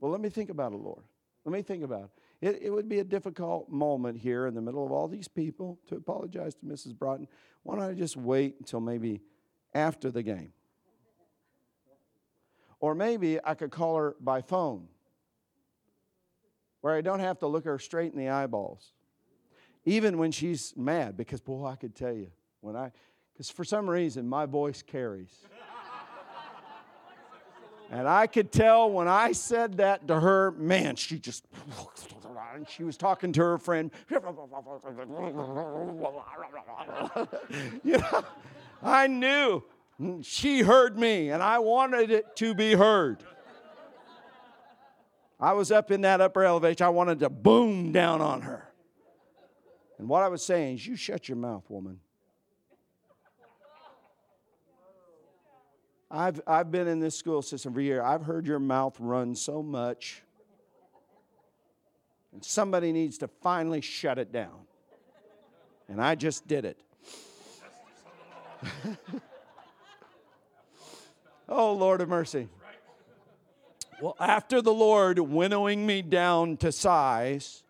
Well, let me think about it, Lord. Let me think about it. it. It would be a difficult moment here in the middle of all these people to apologize to Mrs. Broughton. Why don't I just wait until maybe after the game? Or maybe I could call her by phone where I don't have to look her straight in the eyeballs. Even when she's mad, because boy, I could tell you, when I, because for some reason my voice carries. And I could tell when I said that to her, man, she just, and she was talking to her friend. you know, I knew she heard me, and I wanted it to be heard. I was up in that upper elevation. I wanted to boom down on her. And what I was saying is, you shut your mouth, woman. I've, I've been in this school system for years. I've heard your mouth run so much. And somebody needs to finally shut it down. And I just did it. oh, Lord of mercy. Well, after the Lord winnowing me down to size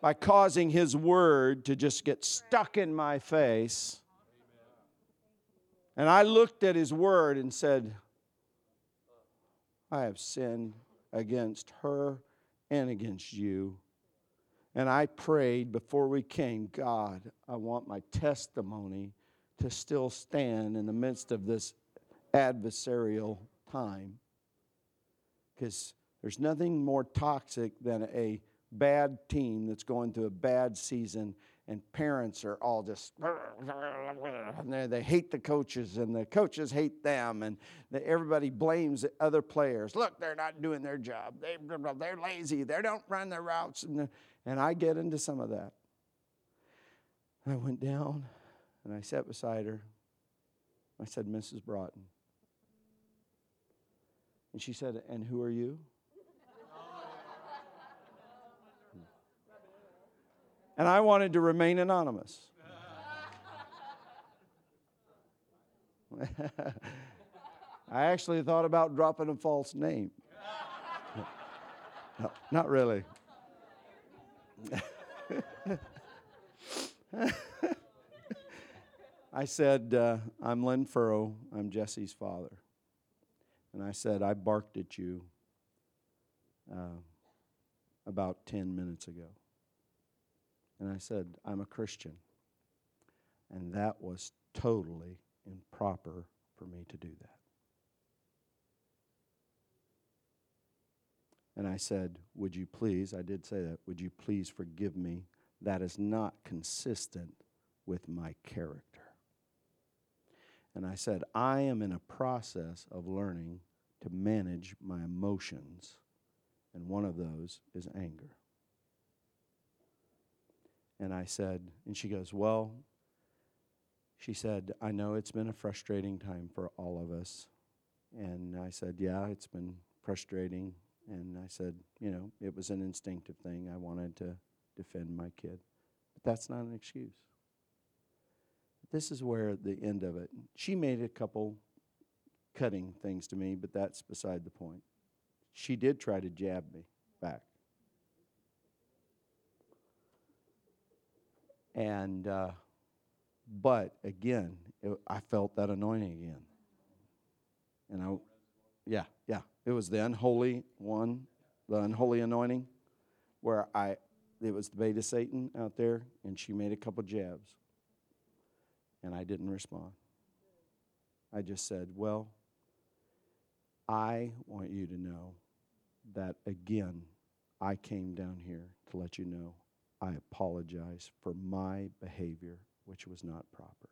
by causing His word to just get stuck in my face, and I looked at His word and said, I have sinned against her and against you. And I prayed before we came, God, I want my testimony to still stand in the midst of this adversarial time because there's nothing more toxic than a bad team that's going through a bad season and parents are all just and they hate the coaches and the coaches hate them and everybody blames other players. Look they're not doing their job. They, they're lazy. They don't run their routes and, and i get into some of that. I went down and i sat beside her. I said mrs broughton. And she said, And who are you? And I wanted to remain anonymous. I actually thought about dropping a false name. No, not really. I said, uh, I'm Lynn Furrow. I'm Jesse's father. And I said, I barked at you uh, about 10 minutes ago. And I said, I'm a Christian. And that was totally improper for me to do that. And I said, Would you please, I did say that, would you please forgive me? That is not consistent with my character. And I said, I am in a process of learning to manage my emotions, and one of those is anger. And I said, and she goes, Well, she said, I know it's been a frustrating time for all of us. And I said, Yeah, it's been frustrating. And I said, You know, it was an instinctive thing. I wanted to defend my kid. But that's not an excuse. This is where the end of it. She made a couple cutting things to me, but that's beside the point. She did try to jab me back. And, uh, but again, it, I felt that anointing again. And I, yeah, yeah, it was the unholy one, the unholy anointing, where I, it was the beta Satan out there, and she made a couple jabs and I didn't respond. I just said, Well, I want you to know that again, I came down here to let you know I apologize for my behavior, which was not proper.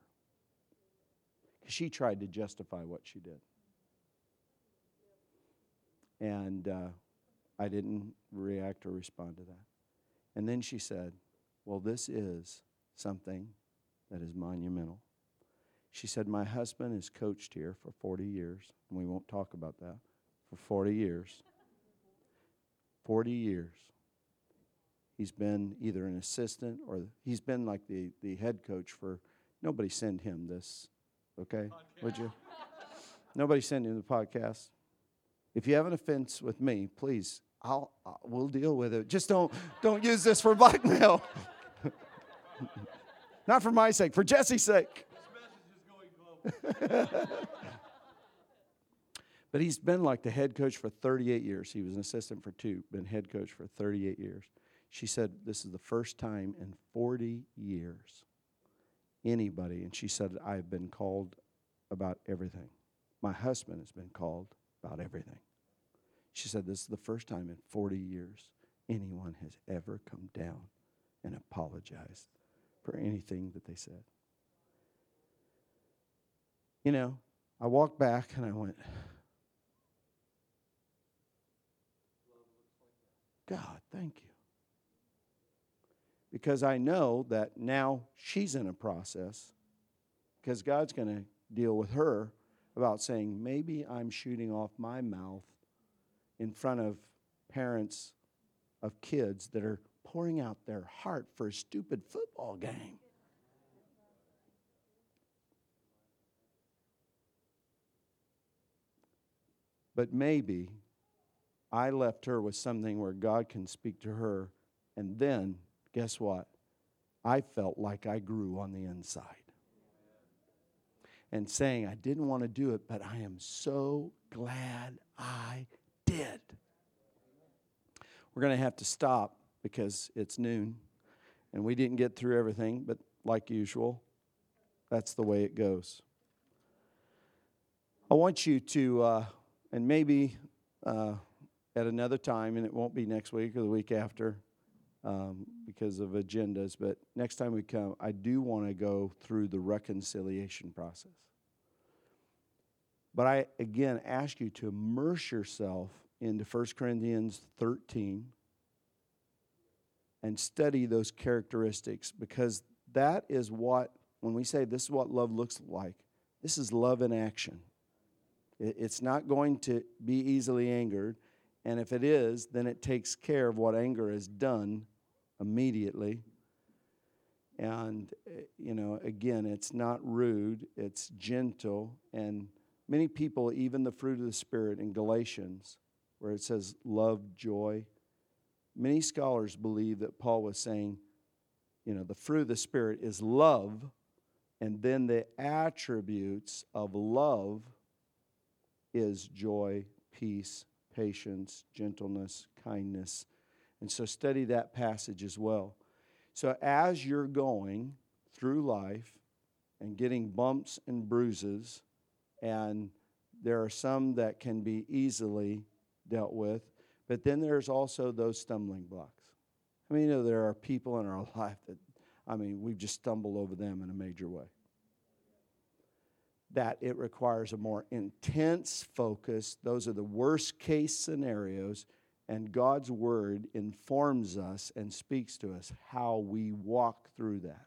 She tried to justify what she did. And uh, I didn't react or respond to that. And then she said, Well, this is something that is monumental. She said, My husband has coached here for 40 years, and we won't talk about that. For 40 years. 40 years. He's been either an assistant or he's been like the, the head coach for nobody send him this, okay? Podcast. Would you? nobody send him the podcast. If you have an offense with me, please, I'll, I'll we'll deal with it. Just don't don't use this for blackmail. Not for my sake, for Jesse's sake. but he's been like the head coach for 38 years. He was an assistant for two, been head coach for 38 years. She said, This is the first time in 40 years anybody, and she said, I have been called about everything. My husband has been called about everything. She said, This is the first time in 40 years anyone has ever come down and apologized for anything that they said. You know, I walked back and I went, God, thank you. Because I know that now she's in a process, because God's going to deal with her about saying, maybe I'm shooting off my mouth in front of parents of kids that are pouring out their heart for a stupid football game. But maybe I left her with something where God can speak to her. And then, guess what? I felt like I grew on the inside. And saying, I didn't want to do it, but I am so glad I did. We're going to have to stop because it's noon and we didn't get through everything, but like usual, that's the way it goes. I want you to, uh, and maybe uh, at another time, and it won't be next week or the week after um, because of agendas, but next time we come, I do want to go through the reconciliation process. But I, again, ask you to immerse yourself into 1 Corinthians 13 and study those characteristics because that is what, when we say this is what love looks like, this is love in action. It's not going to be easily angered. And if it is, then it takes care of what anger has done immediately. And, you know, again, it's not rude, it's gentle. And many people, even the fruit of the Spirit in Galatians, where it says love, joy, Many scholars believe that Paul was saying, you know, the fruit of the Spirit is love, and then the attributes of love is joy, peace, patience, gentleness, kindness. And so study that passage as well. So as you're going through life and getting bumps and bruises, and there are some that can be easily dealt with, but then there's also those stumbling blocks. I mean, you know, there are people in our life that, I mean, we've just stumbled over them in a major way. That it requires a more intense focus. Those are the worst case scenarios, and God's word informs us and speaks to us how we walk through that.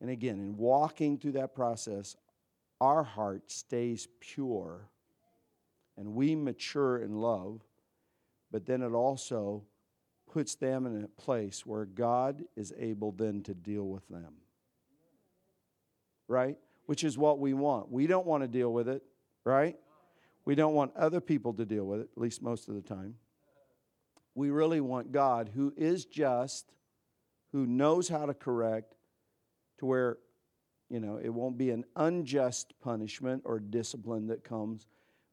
And again, in walking through that process, our heart stays pure and we mature in love but then it also puts them in a place where God is able then to deal with them. Right? Which is what we want. We don't want to deal with it, right? We don't want other people to deal with it, at least most of the time. We really want God, who is just, who knows how to correct, to where, you know, it won't be an unjust punishment or discipline that comes.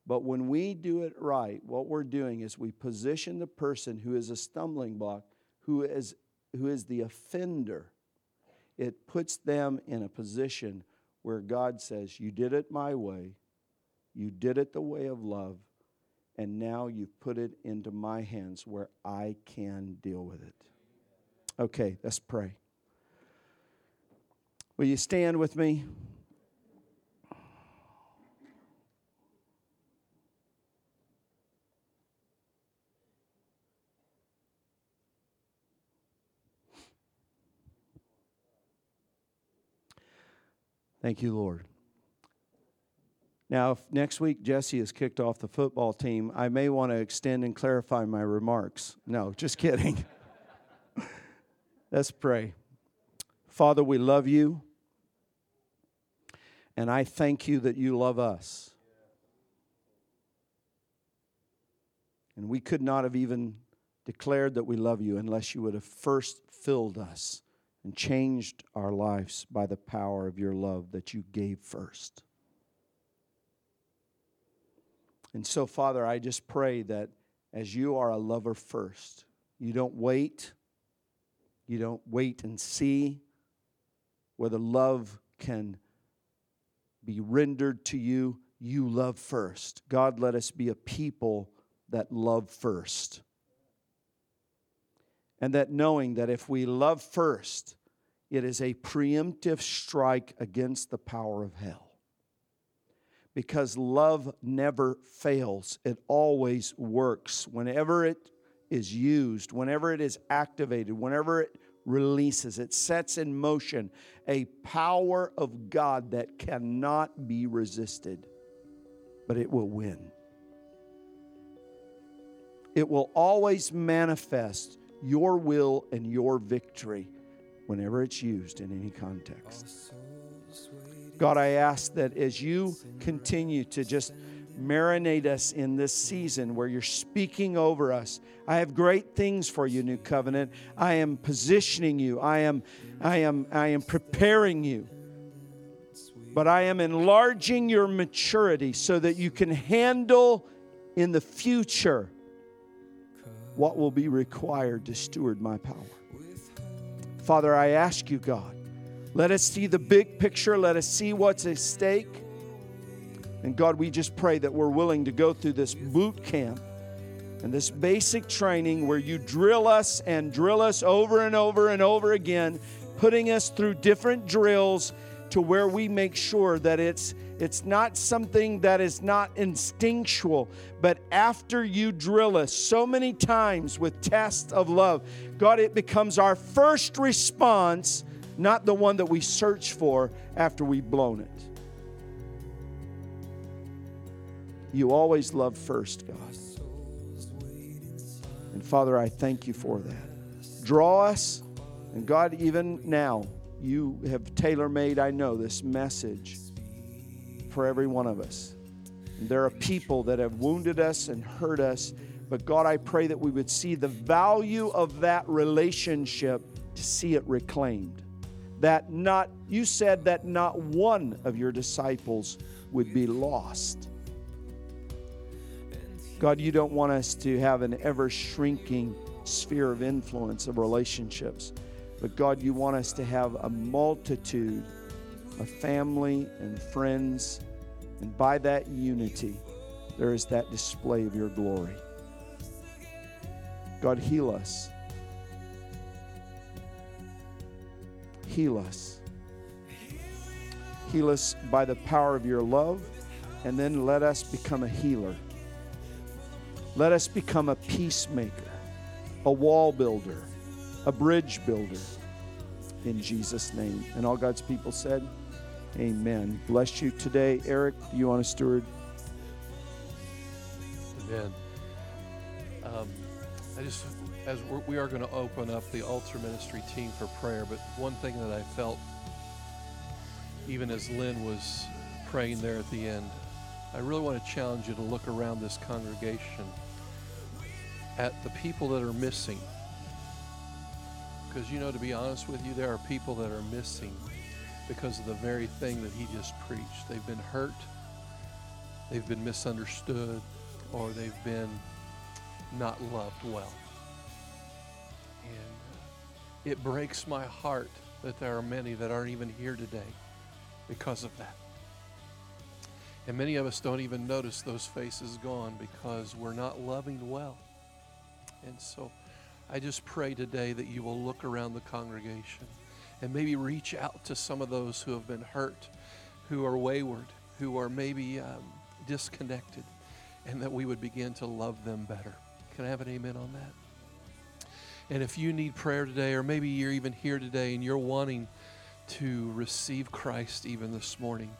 But when we do it right, what we're doing is we position the person who is a stumbling block, who is, who is the offender. It puts them in a position where God says, You did it my way, you did it the way of love, and now you've put it into my hands where I can deal with it. Okay, let's pray. Will you stand with me? Thank you, Lord. Now, if next week Jesse is kicked off the football team, I may want to extend and clarify my remarks. No, just kidding. Let's pray. Father, we love you, and I thank you that you love us. And we could not have even declared that we love you unless you would have first filled us and changed our lives by the power of your love that you gave first. And so, Father, I just pray that as you are a lover first, you don't wait, you don't wait and see whether love can be rendered to you. You love first. God, let us be a people that love first. And that knowing that if we love first, it is a preemptive strike against the power of hell because love never fails. It always works. Whenever it is used, whenever it is activated, whenever it releases, it sets in motion a power of God that cannot be resisted, but it will win. It will always manifest your will and your victory whenever it's used in any context. God, I ask that as you continue to just marinate us in this season where you're speaking over us. I have great things for you, New Covenant. I am positioning you. I am, I am, I am preparing you. But I am enlarging your maturity so that you can handle in the future what will be required to steward my power. Father, I ask you, God, let us see the big picture. Let us see what's at stake. And God, we just pray that we're willing to go through this boot camp and this basic training where you drill us and drill us over and over and over again, putting us through different drills to where we make sure that it's it's not something that is not instinctual, but after you drill us so many times with tests of love, God, it becomes our first response not the one that we search for after we've blown it. You always love first, God. And Father, I thank you for that. Draw us, and God, even now, you have tailor made, I know, this message for every one of us. And there are people that have wounded us and hurt us, but God, I pray that we would see the value of that relationship to see it reclaimed that not, you said that not one of your disciples would be lost. God, you don't want us to have an ever shrinking sphere of influence of relationships. But God, you want us to have a multitude of family and friends. And by that unity, there is that display of your glory. God, heal us. Heal us. Heal us by the power of your love, and then let us become a healer. Let us become a peacemaker, a wall builder, a bridge builder. In Jesus' name. And all God's people said, Amen. Bless you today. Eric, do you want to steward? Amen. Um, I just as we are going to open up the altar ministry team for prayer, but one thing that I felt, even as Lynn was praying there at the end, I really want to challenge you to look around this congregation at the people that are missing. Because, you know, to be honest with you, there are people that are missing because of the very thing that he just preached. They've been hurt, they've been misunderstood, or they've been not loved well. It breaks my heart that there are many that aren't even here today because of that. And many of us don't even notice those faces gone because we're not loving well. And so I just pray today that you will look around the congregation and maybe reach out to some of those who have been hurt, who are wayward, who are maybe um, disconnected, and that we would begin to love them better. Can I have an amen on that? And if you need prayer today, or maybe you're even here today and you're wanting to receive Christ even this morning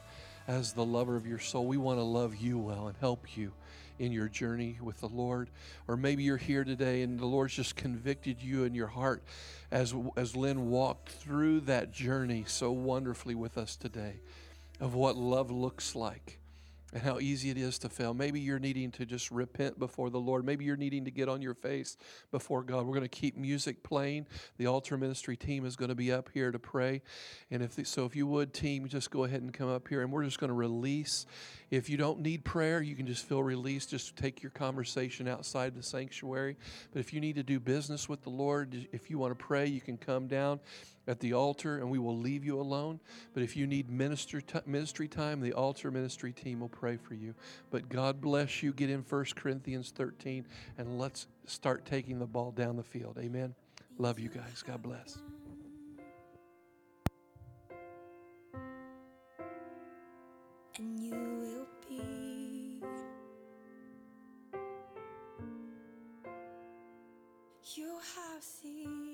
as the lover of your soul. We want to love you well and help you in your journey with the Lord. Or maybe you're here today and the Lord's just convicted you in your heart as, as Lynn walked through that journey so wonderfully with us today of what love looks like and how easy it is to fail. Maybe you're needing to just repent before the Lord. Maybe you're needing to get on your face before God. We're going to keep music playing. The altar ministry team is going to be up here to pray. And if so if you would team just go ahead and come up here and we're just going to release if you don't need prayer, you can just feel released. Just take your conversation outside the sanctuary. But if you need to do business with the Lord, if you want to pray, you can come down at the altar and we will leave you alone. But if you need minister t- ministry time, the altar ministry team will pray for you. But God bless you. Get in 1 Corinthians 13 and let's start taking the ball down the field. Amen. Love you guys. God bless. and you will be. You have seen.